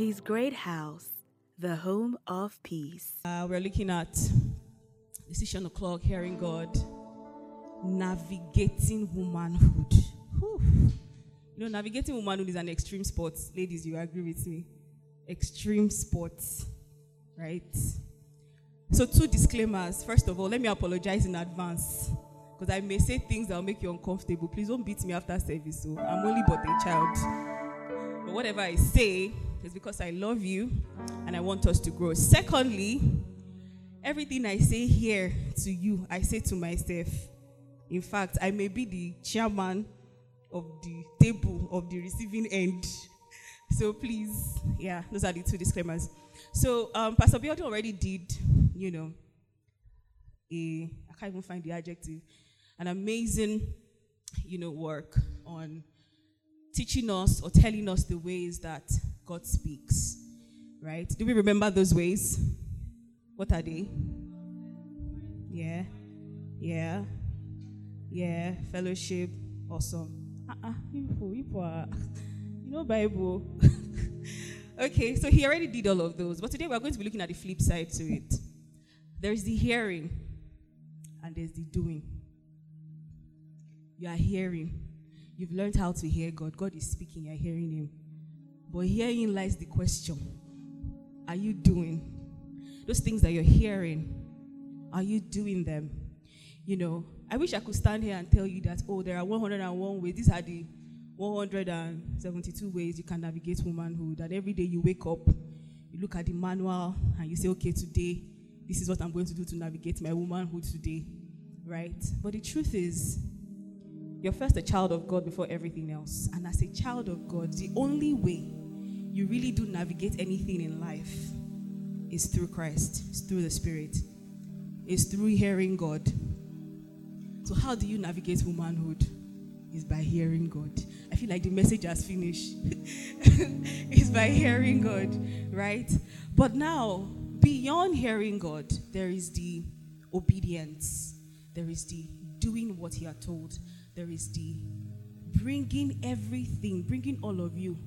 His great house, the home of peace. Uh, we're looking at decision o'clock, hearing God, navigating womanhood. Whew. You know, navigating womanhood is an extreme sport. Ladies, you agree with me? Extreme sport, right? So, two disclaimers. First of all, let me apologize in advance because I may say things that will make you uncomfortable. Please don't beat me after service. So, I'm only but a child. But whatever I say is because I love you and I want us to grow. Secondly, everything I say here to you, I say to myself. In fact, I may be the chairman of the table of the receiving end. So please, yeah, those are the two disclaimers. So um, Pastor Biodun already did, you know, a I can't even find the adjective, an amazing, you know, work on teaching us or telling us the ways that God speaks. Right? Do we remember those ways? What are they? Yeah. Yeah. Yeah. Fellowship. Awesome. Uh-uh. You, know Bible. okay, so he already did all of those. But today we're going to be looking at the flip side to it. There's the hearing and there's the doing. You are hearing. You've learned how to hear God. God is speaking, you're hearing Him. But herein lies the question Are you doing? Those things that you're hearing, are you doing them? You know, I wish I could stand here and tell you that, oh, there are 101 ways. These are the 172 ways you can navigate womanhood. And every day you wake up, you look at the manual and you say, okay, today, this is what I'm going to do to navigate my womanhood today. Right? But the truth is, you're first a child of God before everything else. And as a child of God, the only way you really do navigate anything in life is through Christ, it's through the Spirit, it's through hearing God. So, how do you navigate womanhood? Is by hearing God. I feel like the message has finished. is by hearing God, right? But now, beyond hearing God, there is the obedience, there is the doing what He had told, there is the bringing everything, bringing all of you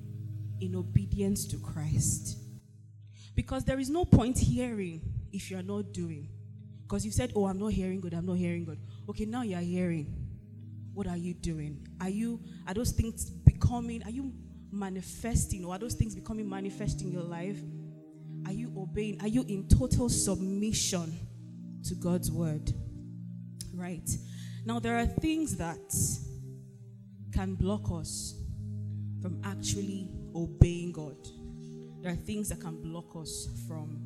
in obedience to Christ. Because there is no point hearing if you're not doing. Because you said, Oh, I'm not hearing God, I'm not hearing God. Okay, now you're hearing. What are you doing? Are you are those things becoming, are you manifesting, or are those things becoming manifest in your life? Are you obeying? Are you in total submission to God's word? Right. Now, there are things that can block us from actually obeying God. There are things that can block us from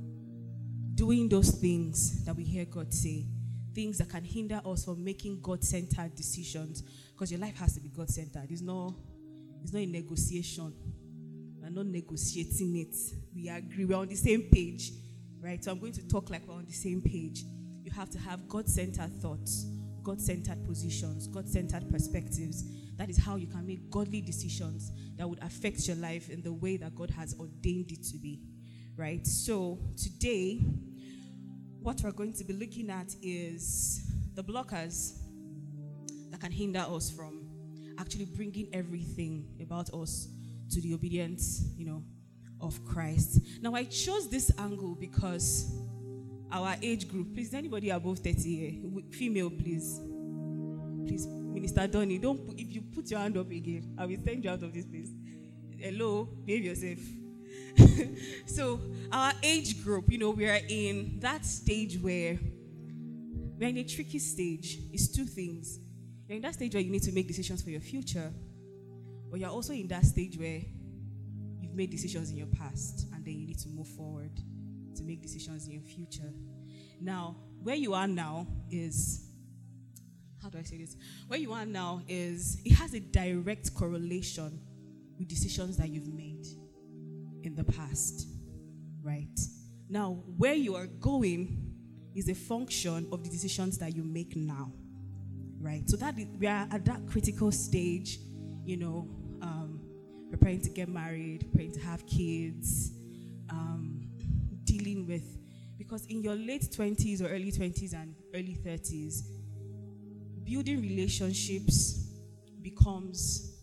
doing those things that we hear God say, things that can hinder us from making God centered decisions. Because your life has to be God centered. It's not, it's not a negotiation. We're not negotiating it. We agree. We're on the same page. Right? So I'm going to talk like we're on the same page. You have to have God centered thoughts God centered positions, God centered perspectives. That is how you can make godly decisions that would affect your life in the way that God has ordained it to be. Right? So, today, what we're going to be looking at is the blockers that can hinder us from actually bringing everything about us to the obedience, you know, of Christ. Now, I chose this angle because our age group. Please, anybody above 30 here? Female, please. Please, Minister Donny, don't put, if you put your hand up again, I will send you out of this place. Hello, behave yourself. so, our age group, you know, we are in that stage where we're in a tricky stage. It's two things. You're in that stage where you need to make decisions for your future, but you're also in that stage where you've made decisions in your past and then you need to move forward to make decisions in your future. Now, where you are now is how do I say this? Where you are now is it has a direct correlation with decisions that you've made in the past, right? Now, where you are going is a function of the decisions that you make now, right? So that we are at that critical stage, you know, um, preparing to get married, preparing to have kids, um, dealing with because in your late 20s or early 20s and early 30s building relationships becomes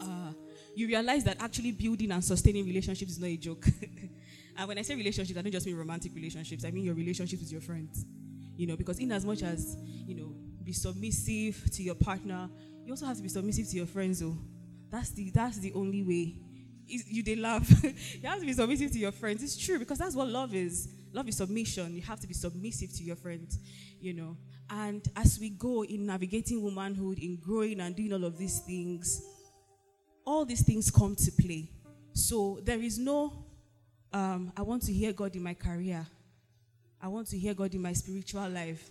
uh, you realize that actually building and sustaining relationships is not a joke. and when I say relationships, I don't just mean romantic relationships, I mean your relationships with your friends. You know, because in as much as, you know, be submissive to your partner, you also have to be submissive to your friends, though. That's the that's the only way. You they love. you have to be submissive to your friends. It's true because that's what love is. Love is submission. You have to be submissive to your friends, you know. And as we go in navigating womanhood, in growing and doing all of these things, all these things come to play. So there is no, um, I want to hear God in my career. I want to hear God in my spiritual life.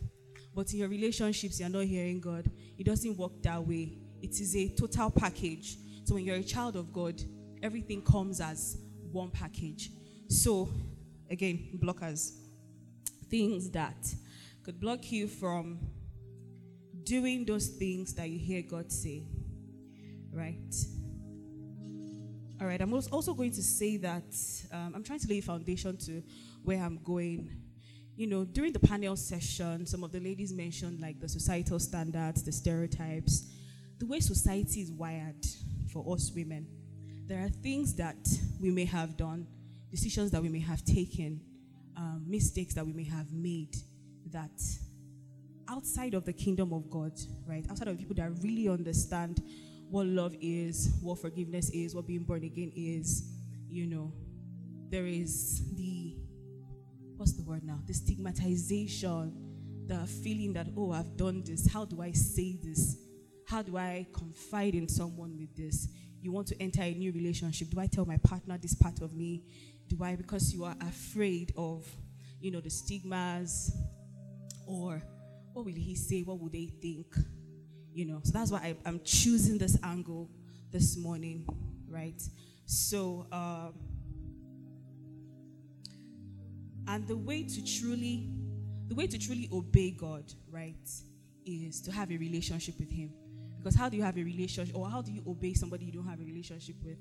But in your relationships, you're not hearing God. It doesn't work that way. It is a total package. So when you're a child of God, everything comes as one package. So, again, blockers. Things that could block you from doing those things that you hear God say. Right? All right, I'm also going to say that um, I'm trying to lay a foundation to where I'm going. You know, during the panel session, some of the ladies mentioned like the societal standards, the stereotypes, the way society is wired for us women. There are things that we may have done, decisions that we may have taken, um, mistakes that we may have made that outside of the kingdom of God, right? Outside of people that really understand what love is, what forgiveness is, what being born again is, you know, there is the, what's the word now? The stigmatization, the feeling that, oh, I've done this. How do I say this? How do I confide in someone with this? You want to enter a new relationship. Do I tell my partner this part of me? Do I, because you are afraid of, you know, the stigmas or what will he say? What will they think? you know. So that's why I, am choosing this angle this morning, right? So, uh, and the way to truly, the way to truly obey God, right, is to have a relationship with Him. Because how do you have a relationship, or how do you obey somebody you don't have a relationship with?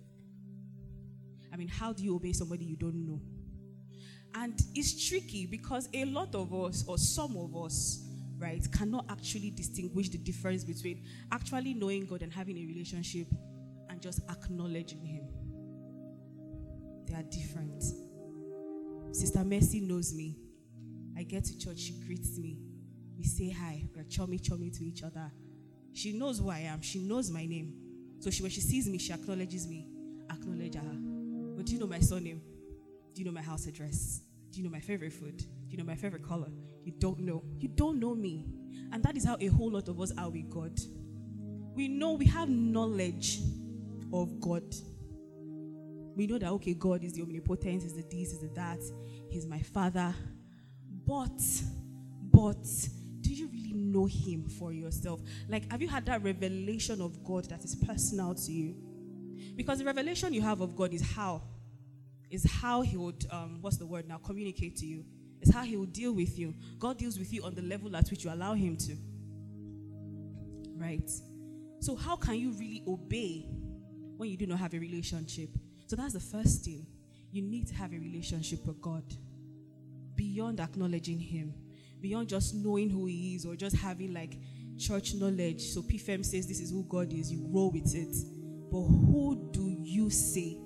I mean, how do you obey somebody you don't know? And it's tricky because a lot of us, or some of us, right, cannot actually distinguish the difference between actually knowing God and having a relationship and just acknowledging Him. They are different. Sister Mercy knows me. I get to church, she greets me. We say hi, we're chummy chummy to each other. She knows who I am, she knows my name. So she, when she sees me, she acknowledges me. Acknowledge her. But do you know my surname? Do you know my house address? Do you know my favorite food? Do you know my favorite color? You don't know. You don't know me. And that is how a whole lot of us are with God. We know we have knowledge of God. We know that, okay, God is the omnipotent, is the this, is the that, He's my Father. But, but, do you really know Him for yourself? Like, have you had that revelation of God that is personal to you? Because the revelation you have of God is how is how he would, um, what's the word now, communicate to you. It's how he will deal with you. God deals with you on the level at which you allow him to. Right? So, how can you really obey when you do not have a relationship? So, that's the first thing. You need to have a relationship with God beyond acknowledging him, beyond just knowing who he is or just having like church knowledge. So, PFM says this is who God is, you grow with it. But who do you say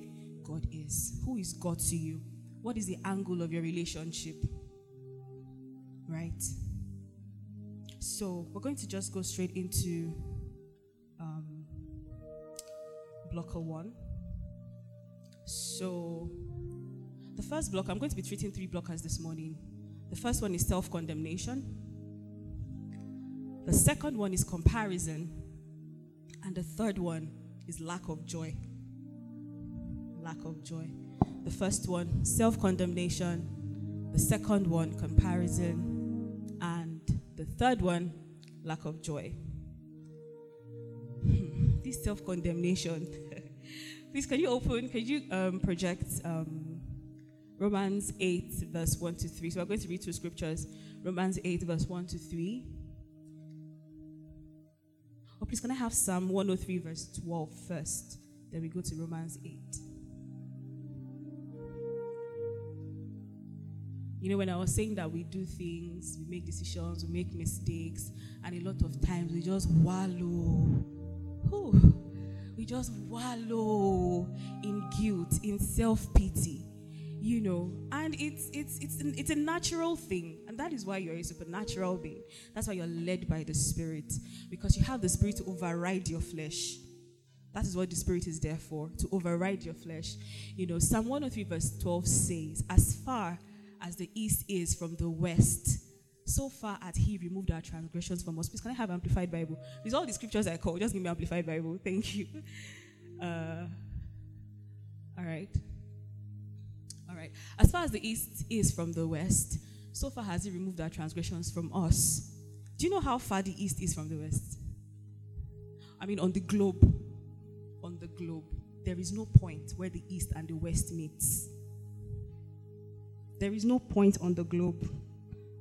God is. Who is God to you? What is the angle of your relationship? Right? So, we're going to just go straight into um, blocker one. So, the first block, I'm going to be treating three blockers this morning. The first one is self condemnation, the second one is comparison, and the third one is lack of joy lack of joy. The first one, self condemnation. The second one, comparison. And the third one, lack of joy. this self condemnation. Please, can you open, can you um, project um, Romans 8, verse 1 to 3? So we're going to read two scriptures Romans 8, verse 1 to 3. Oh, please, can I have Psalm 103, verse 12 first? Then we go to Romans 8. You know, when I was saying that we do things, we make decisions, we make mistakes, and a lot of times we just wallow. Whew. we just wallow in guilt, in self pity, you know. And it's it's it's it's a natural thing, and that is why you're a supernatural being. That's why you're led by the Spirit, because you have the Spirit to override your flesh. That is what the Spirit is there for, to override your flesh. You know, Psalm 103, verse 12 says, As far as the east is from the west, so far as he removed our transgressions from us. Please, can I have Amplified Bible? These all the scriptures I call. Just give me Amplified Bible. Thank you. Uh, all right. Right. As far as the east is from the west, so far has he removed our transgressions from us. Do you know how far the east is from the west? I mean, on the globe. On the globe. There is no point where the east and the west meets. There is no point on the globe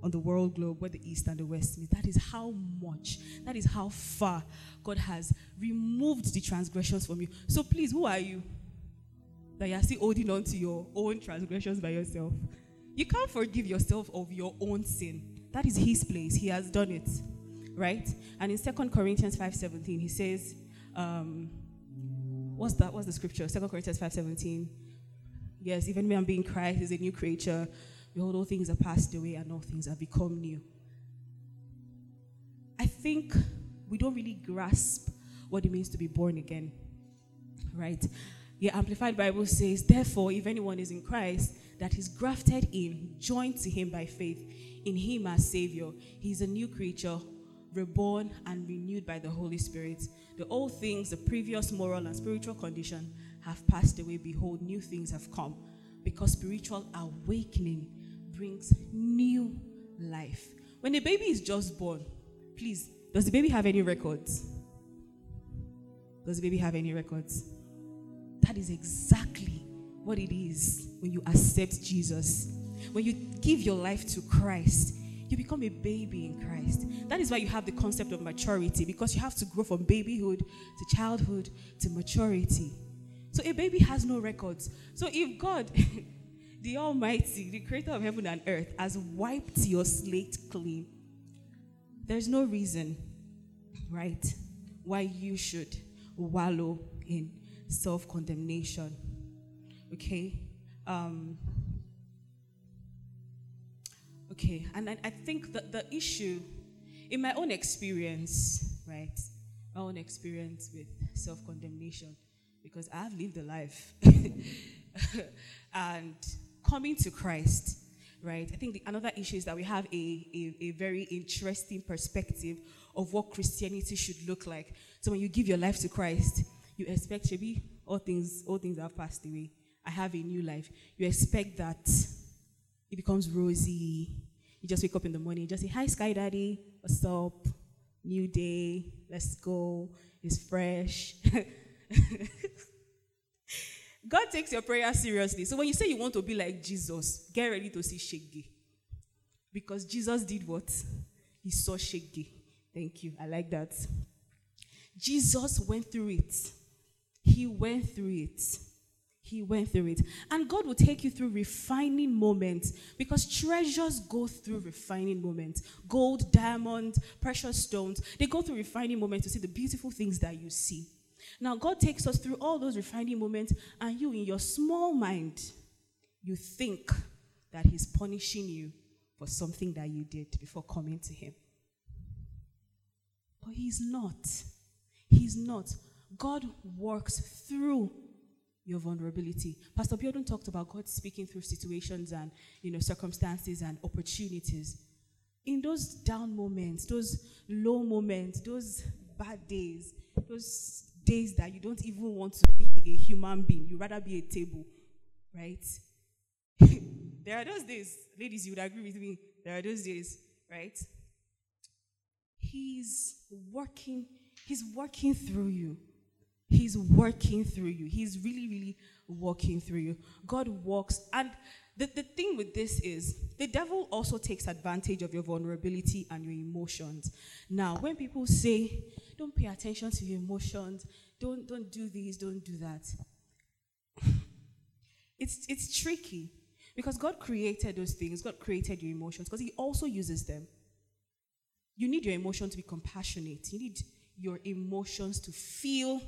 on the world globe where the east and the west meet. That is how much, that is how far God has removed the transgressions from you. So please, who are you? That you're still holding on to your own transgressions by yourself. You can't forgive yourself of your own sin. That is his place. He has done it. Right? And in Second Corinthians 5:17, he says, um, what's that? What's the scripture? Second Corinthians 5:17. Yes, even when I'm being Christ is a new creature. Behold, all things are passed away and all things have become new. I think we don't really grasp what it means to be born again. Right? The Amplified Bible says, Therefore, if anyone is in Christ, that is grafted in, joined to him by faith, in him as Savior, he is a new creature, reborn and renewed by the Holy Spirit. The old things, the previous moral and spiritual condition, have passed away. Behold, new things have come. Because spiritual awakening brings new life. When a baby is just born, please, does the baby have any records? Does the baby have any records? That is exactly what it is when you accept Jesus. When you give your life to Christ, you become a baby in Christ. That is why you have the concept of maturity because you have to grow from babyhood to childhood to maturity. So a baby has no records. So if God the Almighty, the creator of heaven and earth, has wiped your slate clean. There's no reason, right, why you should wallow in self condemnation. Okay? Um, okay, and I, I think that the issue, in my own experience, right, my own experience with self condemnation, because I've lived a life. and coming to Christ, right? I think the, another issue is that we have a, a, a, very interesting perspective of what Christianity should look like. So when you give your life to Christ, you expect maybe all things, all things have passed away. I have a new life. You expect that it becomes rosy. You just wake up in the morning, just say, Hi, Sky Daddy, what's up? New day, let's go. It's fresh. God takes your prayer seriously. So when you say you want to be like Jesus, get ready to see Shege. Because Jesus did what? He saw Shege. Thank you. I like that. Jesus went through it. He went through it. He went through it. And God will take you through refining moments because treasures go through refining moments. Gold, diamond, precious stones, they go through refining moments to see the beautiful things that you see. Now, God takes us through all those refining moments, and you, in your small mind, you think that He's punishing you for something that you did before coming to Him. But He's not. He's not. God works through your vulnerability. Pastor Biodun talked about God speaking through situations and you know circumstances and opportunities. In those down moments, those low moments, those bad days, those days that you don't even want to be a human being. You'd rather be a table, right? there are those days, ladies, you would agree with me. There are those days, right? He's working, he's working through you. He's working through you. He's really, really working through you. God walks. And the, the thing with this is the devil also takes advantage of your vulnerability and your emotions. Now, when people say, don't pay attention to your emotions. Don't, don't do this, don't do that. it's, it's tricky because God created those things. God created your emotions because He also uses them. You need your emotion to be compassionate. You need your emotions to feel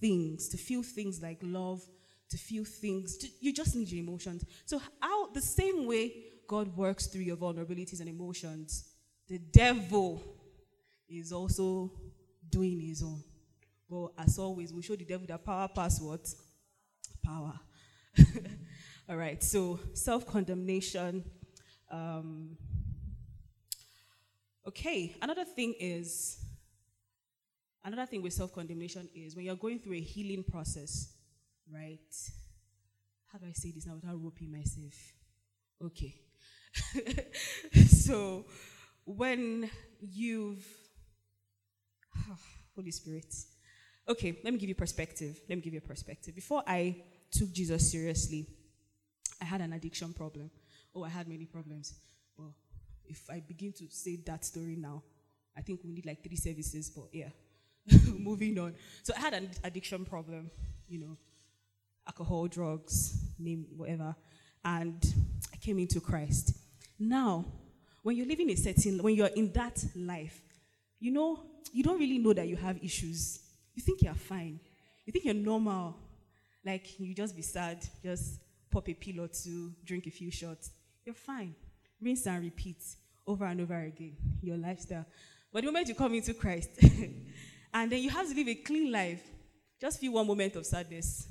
things, to feel things like love, to feel things. To, you just need your emotions. So, how the same way God works through your vulnerabilities and emotions, the devil is also doing his own. But as always, we show the devil that power pass what? Power. All right, so self condemnation. Um, okay, another thing is, another thing with self condemnation is when you're going through a healing process, right? How do I say this now without roping myself? Okay. so when you've, Holy Spirit. Okay, let me give you perspective. Let me give you a perspective. Before I took Jesus seriously, I had an addiction problem. Oh, I had many problems. Well, if I begin to say that story now, I think we need like three services, but yeah. Moving on. So I had an addiction problem, you know, alcohol, drugs, name whatever. And I came into Christ. Now, when you're living a certain, when you're in that life, you know, you don't really know that you have issues. You think you're fine. You think you're normal. Like you just be sad, just pop a pill or two, drink a few shots. You're fine. Rinse and repeat over and over again. Your lifestyle. But the moment you come into Christ, and then you have to live a clean life, just feel one moment of sadness,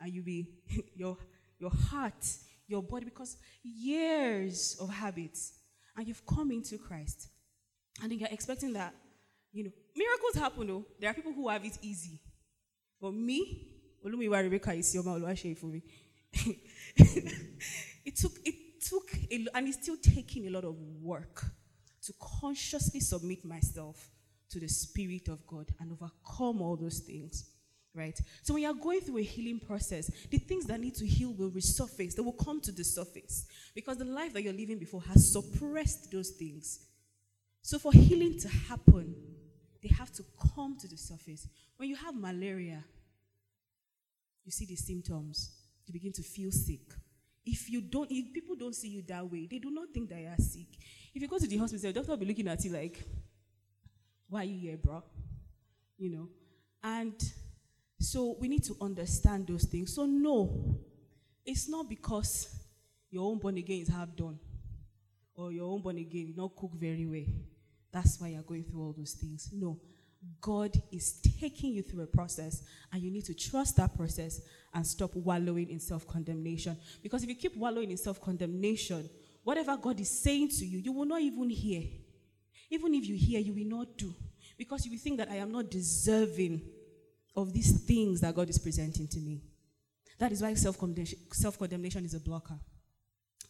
and you'll be your your heart, your body, because years of habits, and you've come into Christ, and then you're expecting that, you know, miracles happen. Though. There are people who have it easy, but me, Olumiwa Rebecca Isioma Oluwaseyi for me. it took it took a, and it's still taking a lot of work to consciously submit myself to the Spirit of God and overcome all those things. Right? So when you're going through a healing process, the things that need to heal will resurface. They will come to the surface. Because the life that you're living before has suppressed those things. So for healing to happen, they have to come to the surface. When you have malaria, you see the symptoms. You begin to feel sick. If you don't, if people don't see you that way, they do not think that you are sick. If you go to the hospital, the doctor will be looking at you like, why are you here, bro? You know? And so we need to understand those things. So, no, it's not because your own born again is half done or your own born again not cook very well. That's why you're going through all those things. No. God is taking you through a process, and you need to trust that process and stop wallowing in self condemnation. Because if you keep wallowing in self condemnation, whatever God is saying to you, you will not even hear. Even if you hear, you will not do. Because you will think that I am not deserving of these things that God is presenting to me. That is why self condemnation is a blocker.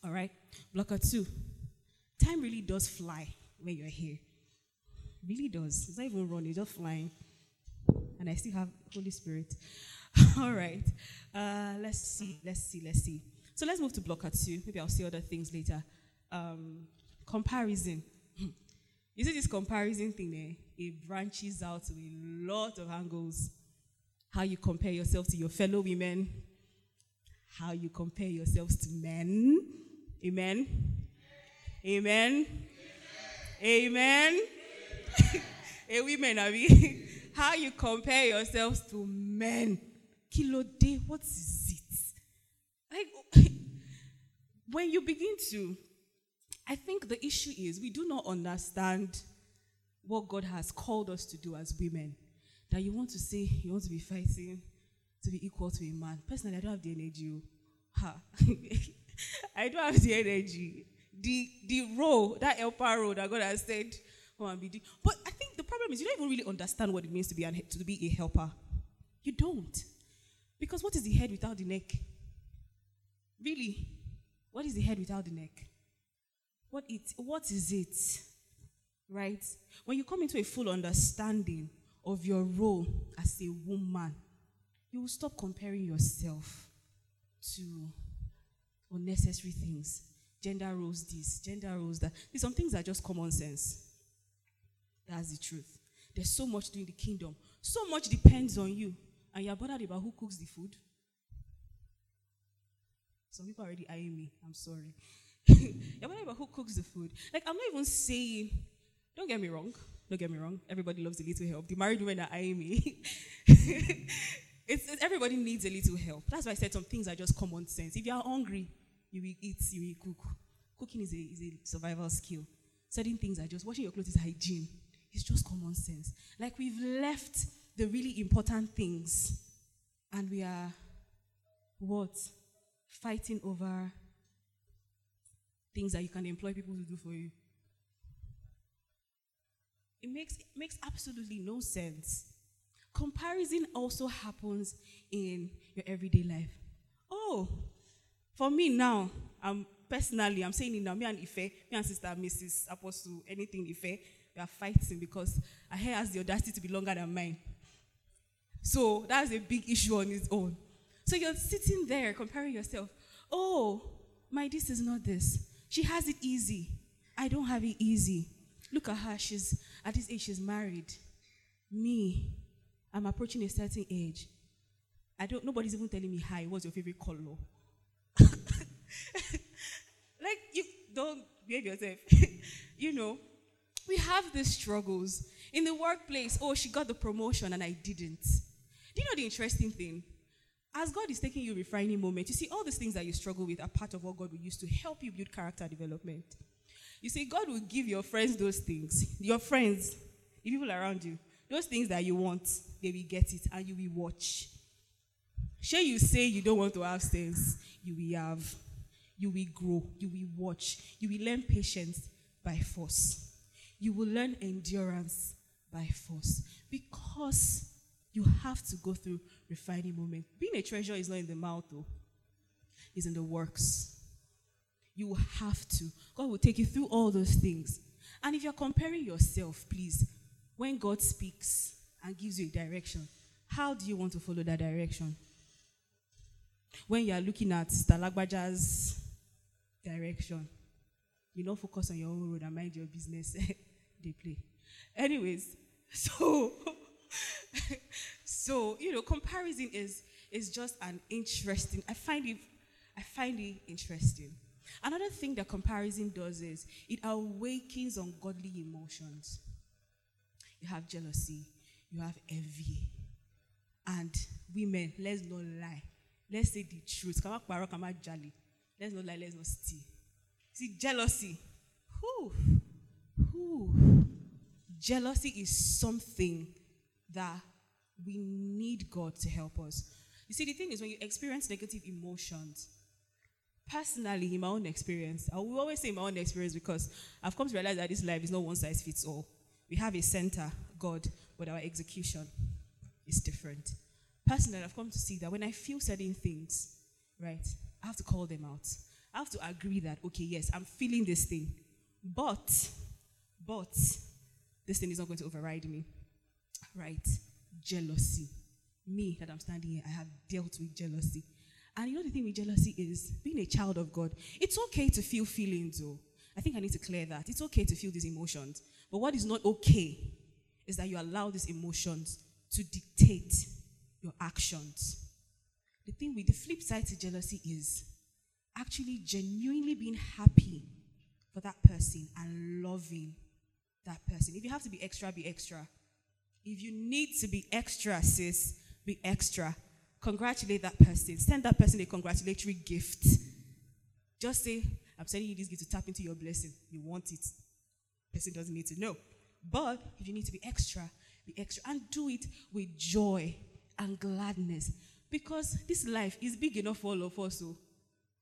All right? Blocker two. Time really does fly when you're here. Really does. It's not even running, it's just flying. And I still have Holy Spirit. All right. Uh, let's see, let's see, let's see. So let's move to blocker two. Maybe I'll see other things later. Um, comparison. You see this comparison thing there? It branches out to a lot of angles. How you compare yourself to your fellow women, how you compare yourselves to men. Amen. Amen. Amen. hey, eh, women, Abby. How you compare yourselves to men. Kilo day, what is it? Like, when you begin to, I think the issue is we do not understand what God has called us to do as women. That you want to say, you want to be fighting to be equal to a man. Personally, I don't have the energy. Oh. Ha. I don't have the energy the the role, that helper role that God has said, and be. But I think the problem is you don't even really understand what it means to be an, to be a helper. You don't. Because what is the head without the neck? Really? What is the head without the neck? What it what is it? Right? When you come into a full understanding of your role as a woman, you will stop comparing yourself to unnecessary things gender roles this, gender roles that. There's some things that are just common sense. That's the truth. There's so much doing the kingdom. So much depends on you. And you're bothered about who cooks the food. Some people already eyeing me. I'm sorry. you're who cooks the food. Like, I'm not even saying, don't get me wrong. Don't get me wrong. Everybody loves a little help. The married women are eyeing me. it's, it's, everybody needs a little help. That's why I said some things are just common sense. If you are hungry, you will eat, you will cook. Cooking is a, is a survival skill. Certain things are just washing your clothes is hygiene. It's just common sense. Like we've left the really important things and we are what? Fighting over things that you can employ people to do for you. It makes, it makes absolutely no sense. Comparison also happens in your everyday life. Oh, for me now, I'm personally, I'm saying it now, me and Ife, me and sister Mrs. Apostle, anything Ife, we are fighting because her hair has the audacity to be longer than mine. So that's a big issue on its own. So you're sitting there comparing yourself. Oh, my this is not this. She has it easy. I don't have it easy. Look at her. She's at this age, she's married. Me, I'm approaching a certain age. I don't nobody's even telling me hi, what's your favorite color? like you don't behave yourself. you know, we have these struggles. In the workplace, oh, she got the promotion and I didn't. Do you know the interesting thing? As God is taking you refining moment, you see, all these things that you struggle with are part of what God will use to help you build character development. You see, God will give your friends those things. Your friends, the people around you, those things that you want, they will get it and you will watch. Sure, you say you don't want to have things, you will have. You will grow. You will watch. You will learn patience by force. You will learn endurance by force because you have to go through refining moment. Being a treasure is not in the mouth, though, it's in the works. You have to. God will take you through all those things. And if you're comparing yourself, please, when God speaks and gives you a direction, how do you want to follow that direction? When you are looking at Stalagbaja's direction, you don't focus on your own road and mind your business. they play. Anyways, so so you know, comparison is is just an interesting. I find it I find it interesting. Another thing that comparison does is it awakens ungodly emotions. You have jealousy, you have envy, and women. Let's not lie. Let's say the truth. Come on, come on, jolly. Let's not lie. Let's not steal. See, jealousy. Whew. Whew. Jealousy is something that we need God to help us. You see, the thing is, when you experience negative emotions, personally, in my own experience, I will always say my own experience because I've come to realize that this life is not one size fits all. We have a center, God, but our execution is different. Personally, I've come to see that when I feel certain things, right, I have to call them out. I have to agree that, okay, yes, I'm feeling this thing, but, but, this thing is not going to override me right? Jealousy. Me, that I'm standing here, I have dealt with jealousy. And you know the thing with jealousy is being a child of God, it's okay to feel feelings, though. I think I need to clear that. It's okay to feel these emotions. But what is not okay is that you allow these emotions to dictate your actions. The thing with the flip side to jealousy is actually genuinely being happy for that person and loving that person. If you have to be extra, be extra. If you need to be extra, sis, be extra. Congratulate that person. Send that person a congratulatory gift. Just say, I'm sending you this gift to tap into your blessing. You want it. Person doesn't need to know. But if you need to be extra, be extra. And do it with joy and gladness. Because this life is big enough for all of us. So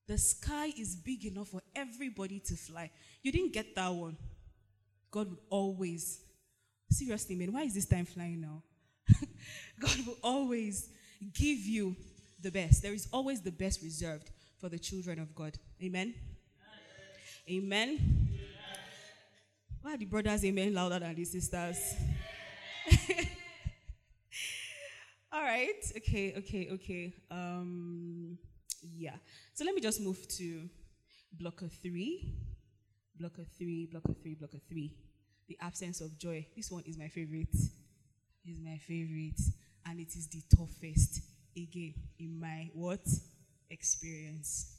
the sky is big enough for everybody to fly. You didn't get that one. God would always Seriously, man, why is this time flying now? God will always give you the best. There is always the best reserved for the children of God. Amen. Amen. amen. Why are the brothers amen louder than the sisters? All right. Okay, okay, okay. Um yeah. So let me just move to blocker 3. Blocker 3, blocker 3, blocker 3 the absence of joy. This one is my favorite. Is my favorite. And it is the toughest again in my what? Experience.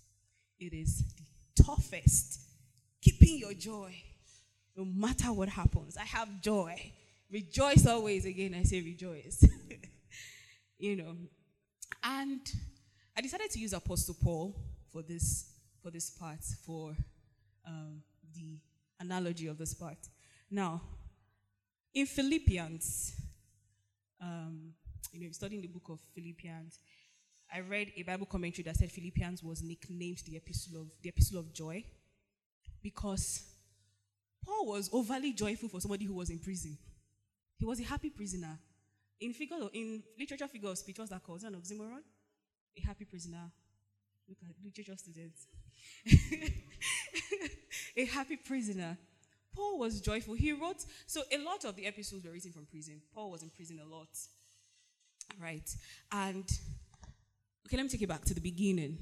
It is the toughest. Keeping your joy. No matter what happens. I have joy. rejoice always. Again, I say rejoice. you know. And I decided to use Apostle Paul for this for this part, for um, the analogy of this part. Now, in Philippians, um, you know, studying the book of Philippians, I read a Bible commentary that said Philippians was nicknamed the epistle of the epistle of joy because Paul was overly joyful for somebody who was in prison. He was a happy prisoner. In figure in literature figure of speech, what's that called? Is an oxymoron? A happy prisoner. Look at literature students. a happy prisoner. Paul was joyful. He wrote, so a lot of the epistles were written from prison. Paul was in prison a lot. Right. And, okay, let me take you back to the beginning.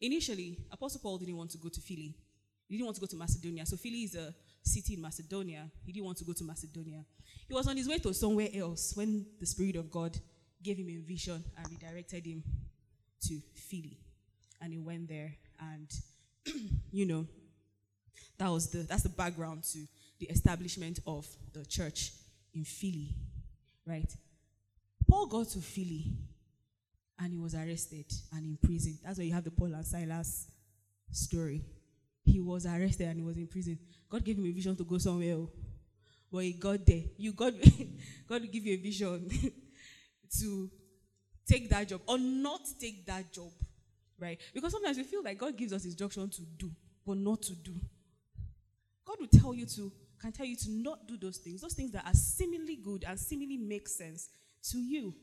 Initially, Apostle Paul didn't want to go to Philly. He didn't want to go to Macedonia. So Philly is a city in Macedonia. He didn't want to go to Macedonia. He was on his way to somewhere else when the Spirit of God gave him a vision and redirected him to Philly. And he went there and, you know, that was the that's the background to the establishment of the church in Philly, right? Paul got to Philly and he was arrested and in prison. That's why you have the Paul and Silas story. He was arrested and he was in prison. God gave him a vision to go somewhere. Oh. But he got there. You God, God give you a vision to take that job or not take that job. Right? Because sometimes we feel like God gives us instruction to do, but not to do. God will tell you to, can tell you to not do those things, those things that are seemingly good and seemingly make sense to you.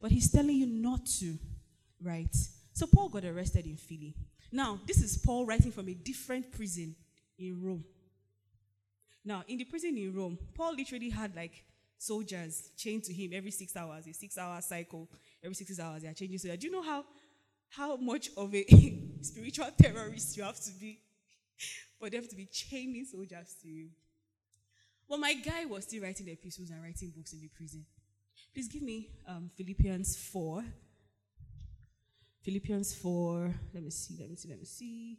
But He's telling you not to, right? So Paul got arrested in Philly. Now, this is Paul writing from a different prison in Rome. Now, in the prison in Rome, Paul literally had like soldiers chained to him every six hours, a six hour cycle. Every six hours, they are changing soldiers. Do you know how, how much of a spiritual terrorist you have to be for them to be chaining soldiers to you? Well, my guy was still writing epistles and writing books in the prison. Please give me um, Philippians 4. Philippians 4. Let me see, let me see, let me see.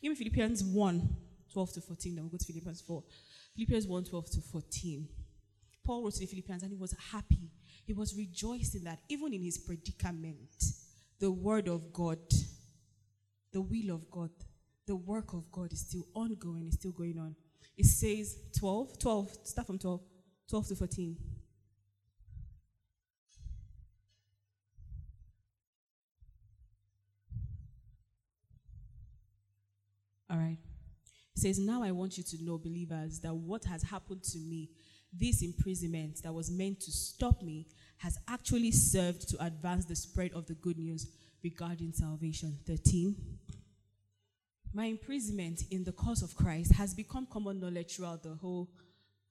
Give me Philippians 1, 12 to 14. Then we'll go to Philippians 4. Philippians 1, 12 to 14. Paul wrote to the Philippians and he was happy. He was rejoicing that even in his predicament, the word of God, the will of God, the work of God is still ongoing, is still going on. It says 12, 12, start from 12, 12 to 14. All right. It says, Now I want you to know, believers, that what has happened to me, this imprisonment that was meant to stop me, has actually served to advance the spread of the good news regarding salvation. 13. My imprisonment in the cause of Christ has become common knowledge throughout the whole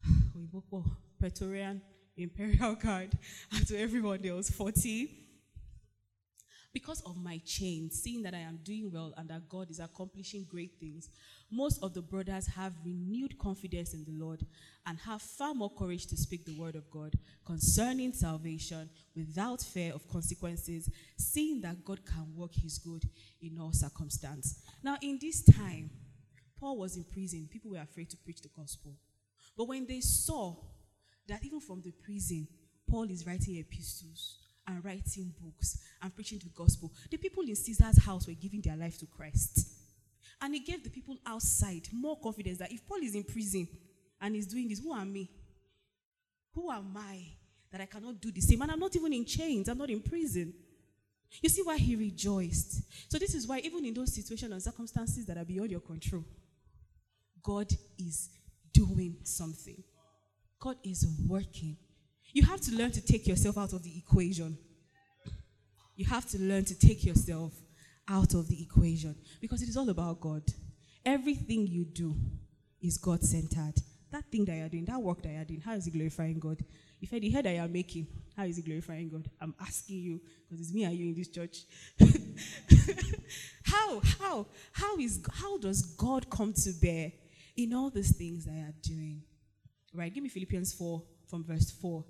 Praetorian Imperial Guard and to everyone else. 14 because of my chain, seeing that I am doing well and that God is accomplishing great things, most of the brothers have renewed confidence in the Lord and have far more courage to speak the word of God concerning salvation without fear of consequences, seeing that God can work his good in all circumstance. Now, in this time, Paul was in prison. People were afraid to preach the gospel. But when they saw that even from the prison, Paul is writing epistles, and writing books and preaching the gospel. The people in Caesar's house were giving their life to Christ. And it gave the people outside more confidence that if Paul is in prison and he's doing this, who am me? Who am I that I cannot do the same? And I'm not even in chains, I'm not in prison. You see why he rejoiced. So, this is why, even in those situations and circumstances that are beyond your control, God is doing something. God is working. You have to learn to take yourself out of the equation. You have to learn to take yourself out of the equation because it is all about God. Everything you do is God centered. That thing that you're doing, that work that you're doing, how is it glorifying God? If the head that you're making, how is it glorifying God? I'm asking you because it's me and you in this church. how, how, how is, how does God come to bear in all these things that you're doing? Right? Give me Philippians 4 from verse 4.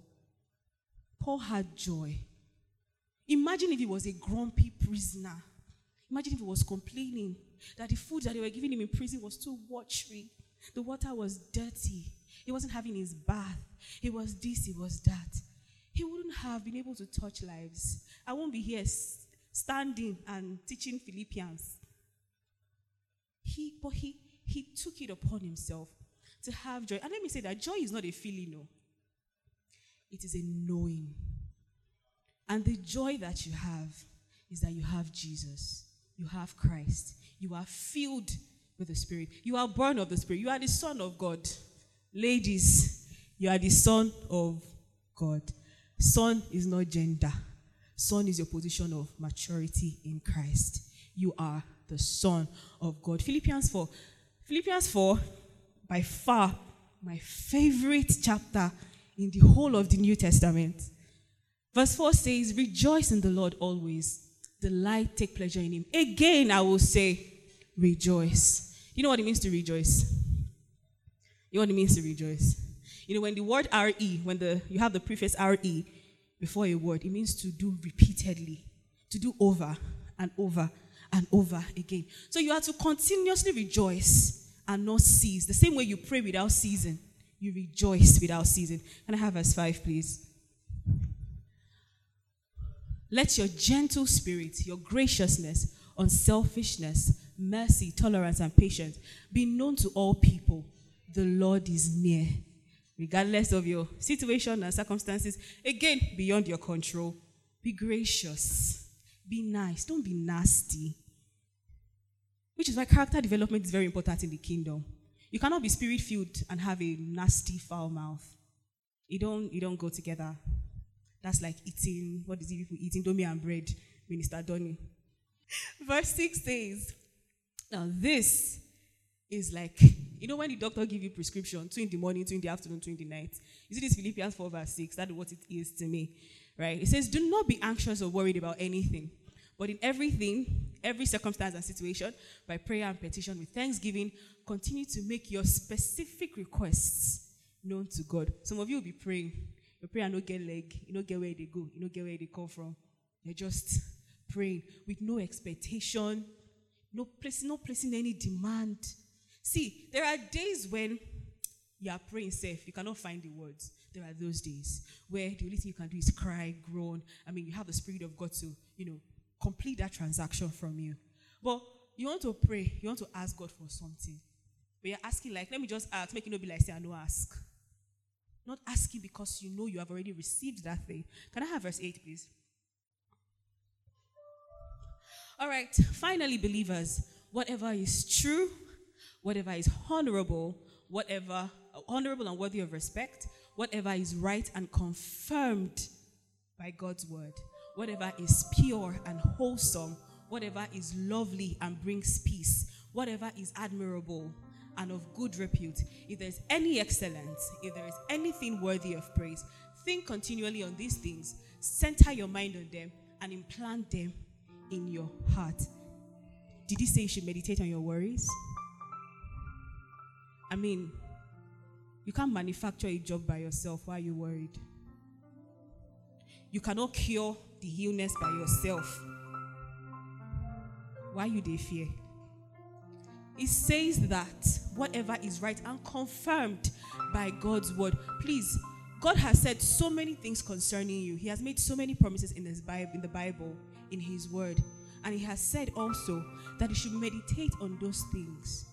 Paul had joy. Imagine if he was a grumpy prisoner. Imagine if he was complaining that the food that they were giving him in prison was too watery. The water was dirty. He wasn't having his bath. He was this, he was that. He wouldn't have been able to touch lives. I won't be here standing and teaching Philippians. He, but he, he took it upon himself to have joy. And let me say that joy is not a feeling, no. It is a knowing. And the joy that you have is that you have Jesus, you have Christ, you are filled with the Spirit, you are born of the Spirit, you are the Son of God. Ladies, you are the Son of God. Son is not gender, Son is your position of maturity in Christ. You are the Son of God. Philippians 4. Philippians 4, by far, my favorite chapter in the whole of the New Testament. Verse 4 says, Rejoice in the Lord always. Delight, take pleasure in Him. Again, I will say, Rejoice. You know what it means to rejoice? You know what it means to rejoice? You know, when the word RE, when the you have the prefix RE before a word, it means to do repeatedly, to do over and over and over again. So you have to continuously rejoice and not cease. The same way you pray without ceasing, you rejoice without ceasing. Can I have verse 5, please? Let your gentle spirit, your graciousness, unselfishness, mercy, tolerance, and patience be known to all people. The Lord is near, regardless of your situation and circumstances. Again, beyond your control. Be gracious. Be nice. Don't be nasty. Which is why character development is very important in the kingdom. You cannot be spirit filled and have a nasty, foul mouth. You don't, you don't go together. That's like eating, what is it people eating? Domi and bread, Minister Donny. Verse 6 says, Now this is like, you know, when the doctor give you prescription, two in the morning, two in the afternoon, two in the night. You see this Philippians 4, verse 6. That's what it is to me. Right? It says, Do not be anxious or worried about anything, but in everything, every circumstance and situation, by prayer and petition with thanksgiving, continue to make your specific requests known to God. Some of you will be praying your prayer no get leg, you don't get where they go, you don't get where they come from. You're just praying with no expectation, no placing, no placing any demand. See, there are days when you are praying safe, you cannot find the words. There are those days where the only thing you can do is cry, groan. I mean, you have the Spirit of God to, you know, complete that transaction from you. But you want to pray, you want to ask God for something. But you're asking, like, let me just ask, make it not be like, say, I no ask. Not asking because you know you have already received that thing. Can I have verse 8, please? All right, finally, believers, whatever is true, whatever is honorable, whatever honorable and worthy of respect, whatever is right and confirmed by God's word, whatever is pure and wholesome, whatever is lovely and brings peace, whatever is admirable and of good repute, if there's any excellence, if there is anything worthy of praise, think continually on these things, center your mind on them, and implant them in your heart. Did he say you should meditate on your worries? I mean, you can't manufacture a job by yourself. Why are you worried? You cannot cure the illness by yourself. Why you they fear? It says that whatever is right and confirmed by God's word. Please, God has said so many things concerning you. He has made so many promises in his Bible, in the Bible, in his word. And he has said also that you should meditate on those things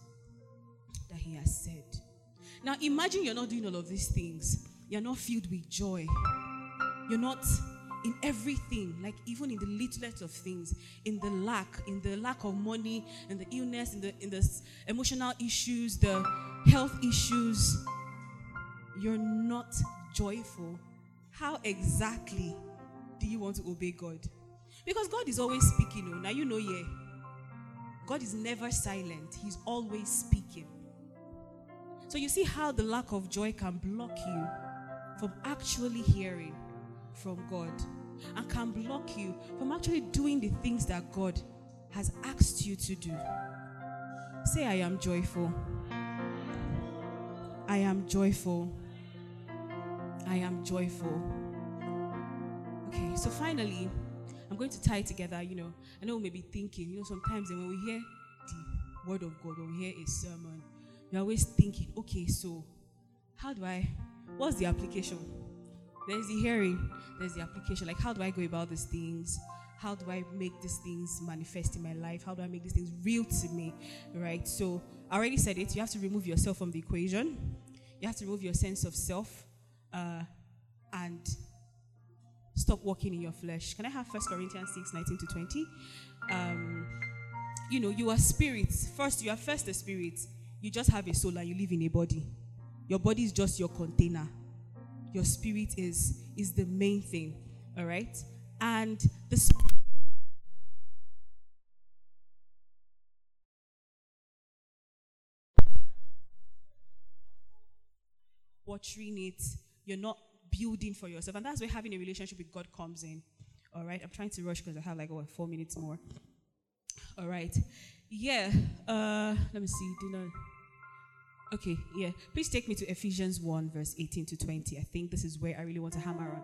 that he has said. Now imagine you're not doing all of these things. You're not filled with joy. You're not in everything, like even in the littlest of things, in the lack, in the lack of money, in the illness, in the in the emotional issues, the health issues, you're not joyful. How exactly do you want to obey God? Because God is always speaking. Oh, now you know, yeah. God is never silent, He's always speaking. So you see how the lack of joy can block you from actually hearing from God and can block you from actually doing the things that God has asked you to do. Say, I am joyful. I am joyful. I am joyful. Okay, so finally, I'm going to tie it together. You know, I know we may be thinking, you know, sometimes when we hear the word of God, when we hear a sermon, you're always thinking, okay, so how do I, what's the application? There's the hearing, there's the application. Like, how do I go about these things? How do I make these things manifest in my life? How do I make these things real to me? Right? So, I already said it. You have to remove yourself from the equation. You have to remove your sense of self uh, and stop walking in your flesh. Can I have First Corinthians 6 19 to 20? Um, you know, you are spirits. First, you are first a spirit. You just have a soul and you live in a body. Your body is just your container. Your spirit is is the main thing. All right? And the spirit watering it, you're not building for yourself. And that's where having a relationship with God comes in. All right, I'm trying to rush because I have like what, four minutes more. All right, yeah. Uh, let me see. Dinner. Okay, yeah. Please take me to Ephesians 1, verse 18 to 20. I think this is where I really want to hammer on.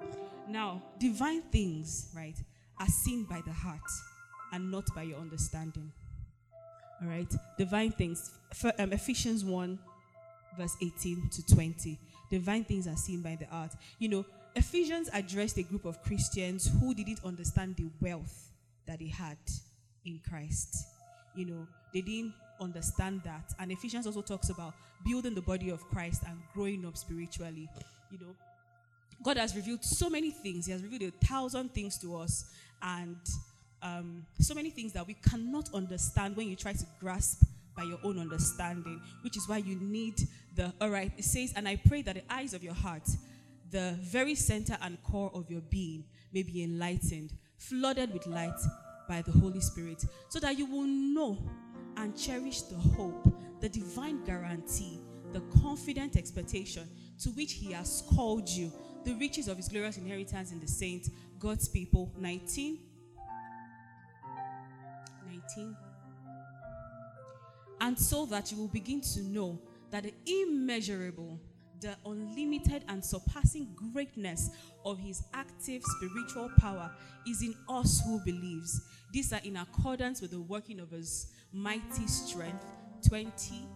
Now, divine things, right, are seen by the heart and not by your understanding. All right, divine things. For, um, Ephesians 1, verse 18 to 20. Divine things are seen by the heart. You know, Ephesians addressed a group of Christians who didn't understand the wealth that they had in Christ. You know, they didn't understand that. And Ephesians also talks about building the body of Christ and growing up spiritually. You know, God has revealed so many things. He has revealed a thousand things to us, and um, so many things that we cannot understand when you try to grasp by your own understanding, which is why you need the, all right, it says, and I pray that the eyes of your heart, the very center and core of your being, may be enlightened, flooded with light by the Holy Spirit, so that you will know and cherish the hope, the divine guarantee, the confident expectation to which He has called you, the riches of His glorious inheritance in the saints, God's people. 19. 19 and so that you will begin to know that the immeasurable, the unlimited and surpassing greatness of his active spiritual power is in us who believes. These are in accordance with the working of his mighty strength. 20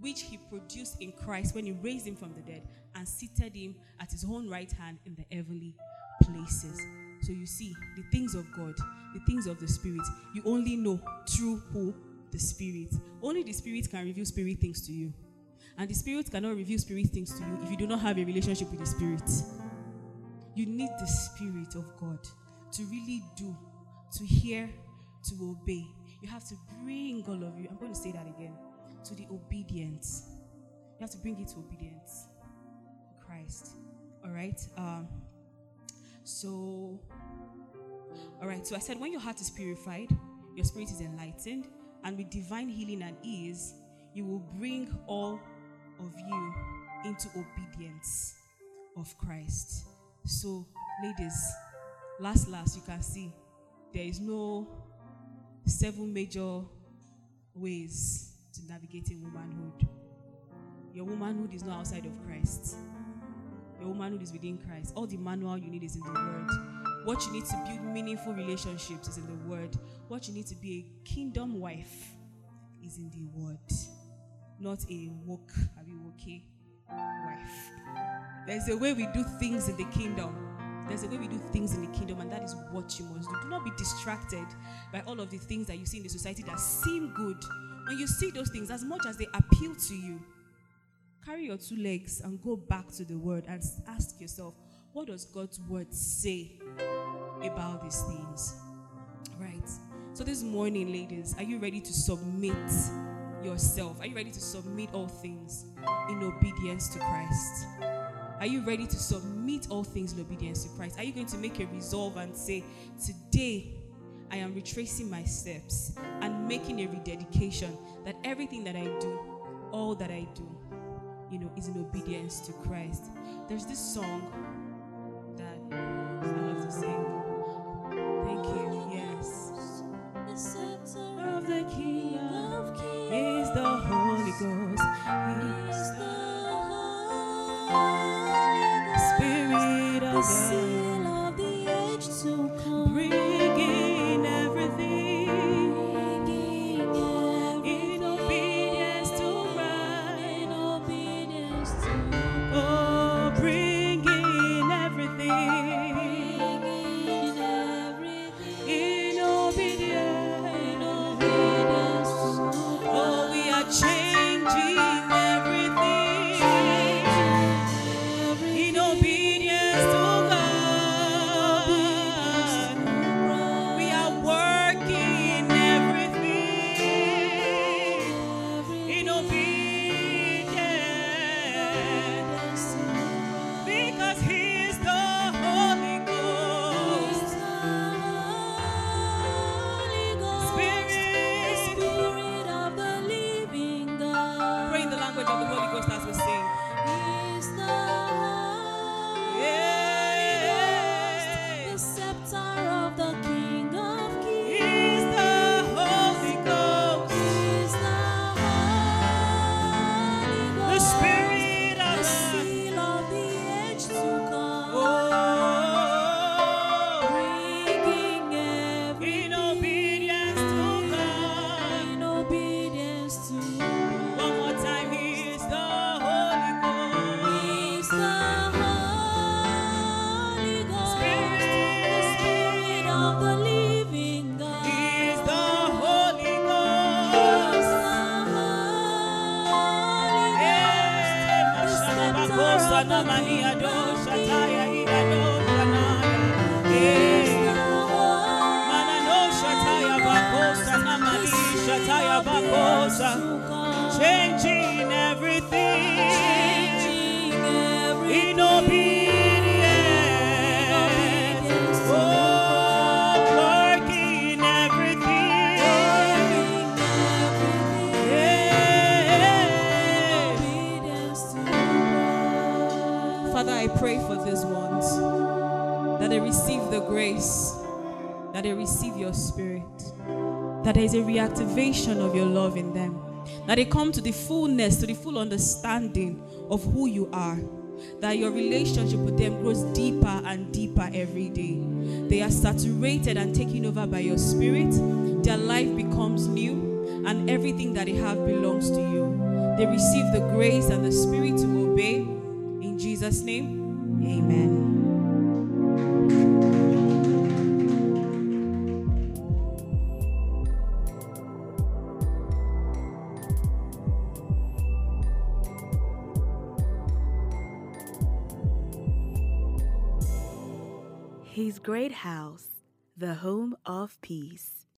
which he produced in Christ when he raised him from the dead and seated him at his own right hand in the heavenly places. So you see, the things of God, the things of the Spirit, you only know through who the Spirit. Only the Spirit can reveal spirit things to you. And the Spirit cannot reveal spirit things to you if you do not have a relationship with the Spirit. You need the Spirit of God to really do, to hear, to obey. You have to bring all of you. I'm going to say that again. To the obedience. You have to bring it to obedience. Christ. All right. Um, so, all right. So I said, when your heart is purified, your spirit is enlightened, and with divine healing and ease, you will bring all of you into obedience of Christ. So, ladies, last, last, you can see there is no seven major ways to navigating womanhood. Your womanhood is not outside of Christ. Your womanhood is within Christ. All the manual you need is in the Word. What you need to build meaningful relationships is in the Word. What you need to be a kingdom wife is in the Word, not a woke, are we okay, wife. There's a way we do things in the kingdom. There's a way we do things in the kingdom, and that is what you must do. Do not be distracted by all of the things that you see in the society that seem good. When you see those things, as much as they appeal to you, carry your two legs and go back to the word and ask yourself, what does God's word say about these things? Right. So this morning, ladies, are you ready to submit yourself? Are you ready to submit all things in obedience to Christ? Are you ready to submit all things in obedience to Christ? Are you going to make a resolve and say, Today I am retracing my steps and making a rededication that everything that I do, all that I do, you know, is in obedience to Christ? There's this song that there is a reactivation of your love in them, that they come to the fullness, to the full understanding of who you are, that your relationship with them grows deeper and deeper every day. They are saturated and taken over by your spirit, their life becomes new, and everything that they have belongs to you. They receive the grace and the spirit to obey. In Jesus' name, amen. Great house, the home of peace.